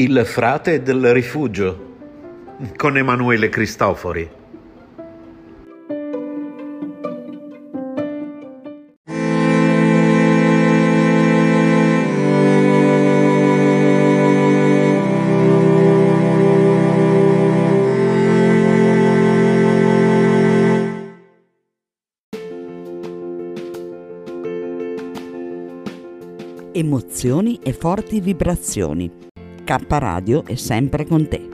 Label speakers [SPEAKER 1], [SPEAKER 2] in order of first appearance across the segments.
[SPEAKER 1] Il frate del rifugio con Emanuele Cristofori.
[SPEAKER 2] Emozioni e forti vibrazioni. K Radio è sempre con te.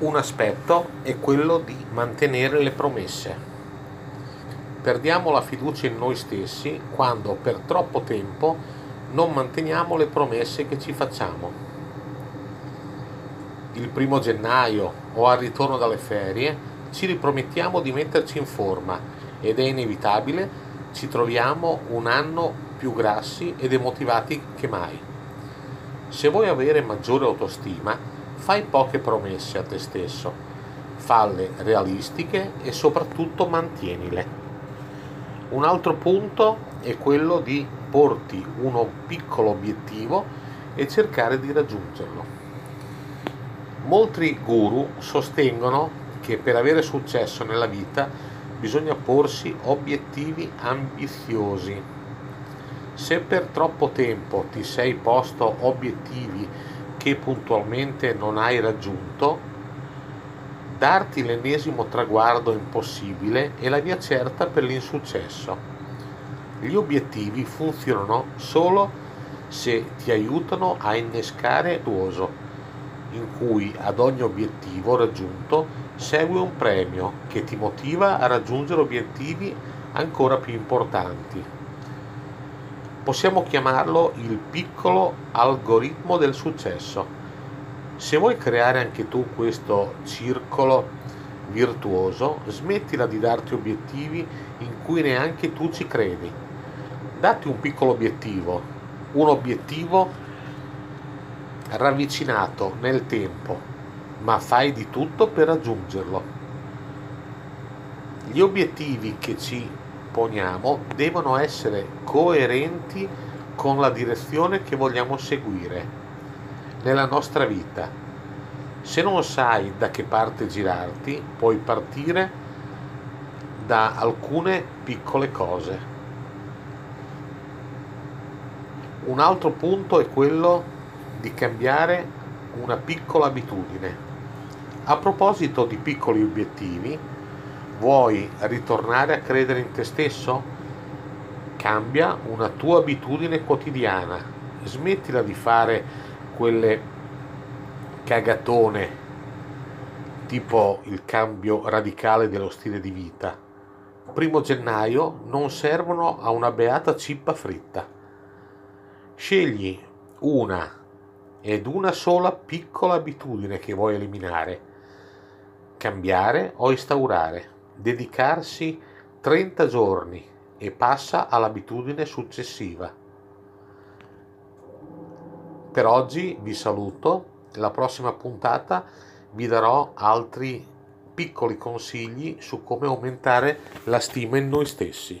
[SPEAKER 3] Un aspetto è quello di mantenere le promesse. Perdiamo la fiducia in noi stessi quando per troppo tempo non manteniamo le promesse che ci facciamo. Il primo gennaio o al ritorno dalle ferie ci ripromettiamo di metterci in forma ed è inevitabile ci troviamo un anno più grassi e demotivati che mai. Se vuoi avere maggiore autostima, fai poche promesse a te stesso, falle realistiche e soprattutto mantienile. Un altro punto è quello di porti uno piccolo obiettivo e cercare di raggiungerlo. Molti guru sostengono che per avere successo nella vita bisogna porsi obiettivi ambiziosi. Se per troppo tempo ti sei posto obiettivi che puntualmente non hai raggiunto, darti l'ennesimo traguardo impossibile è la via certa per l'insuccesso. Gli obiettivi funzionano solo se ti aiutano a innescare l'uoso, in cui ad ogni obiettivo raggiunto segue un premio che ti motiva a raggiungere obiettivi ancora più importanti. Possiamo chiamarlo il piccolo algoritmo del successo. Se vuoi creare anche tu questo circolo virtuoso, smettila di darti obiettivi in cui neanche tu ci credi. Datti un piccolo obiettivo, un obiettivo ravvicinato nel tempo, ma fai di tutto per raggiungerlo. Gli obiettivi che ci poniamo devono essere coerenti con la direzione che vogliamo seguire nella nostra vita. Se non sai da che parte girarti, puoi partire da alcune piccole cose. Un altro punto è quello di cambiare una piccola abitudine. A proposito di piccoli obiettivi, vuoi ritornare a credere in te stesso? Cambia una tua abitudine quotidiana. Smettila di fare quelle cagatone tipo il cambio radicale dello stile di vita. Primo gennaio non servono a una beata cippa fritta. Scegli una ed una sola piccola abitudine che vuoi eliminare. cambiare o instaurare, dedicarsi 30 giorni e passa all'abitudine successiva. Per oggi vi saluto, la prossima puntata vi darò altri piccoli consigli su come aumentare la stima in noi stessi.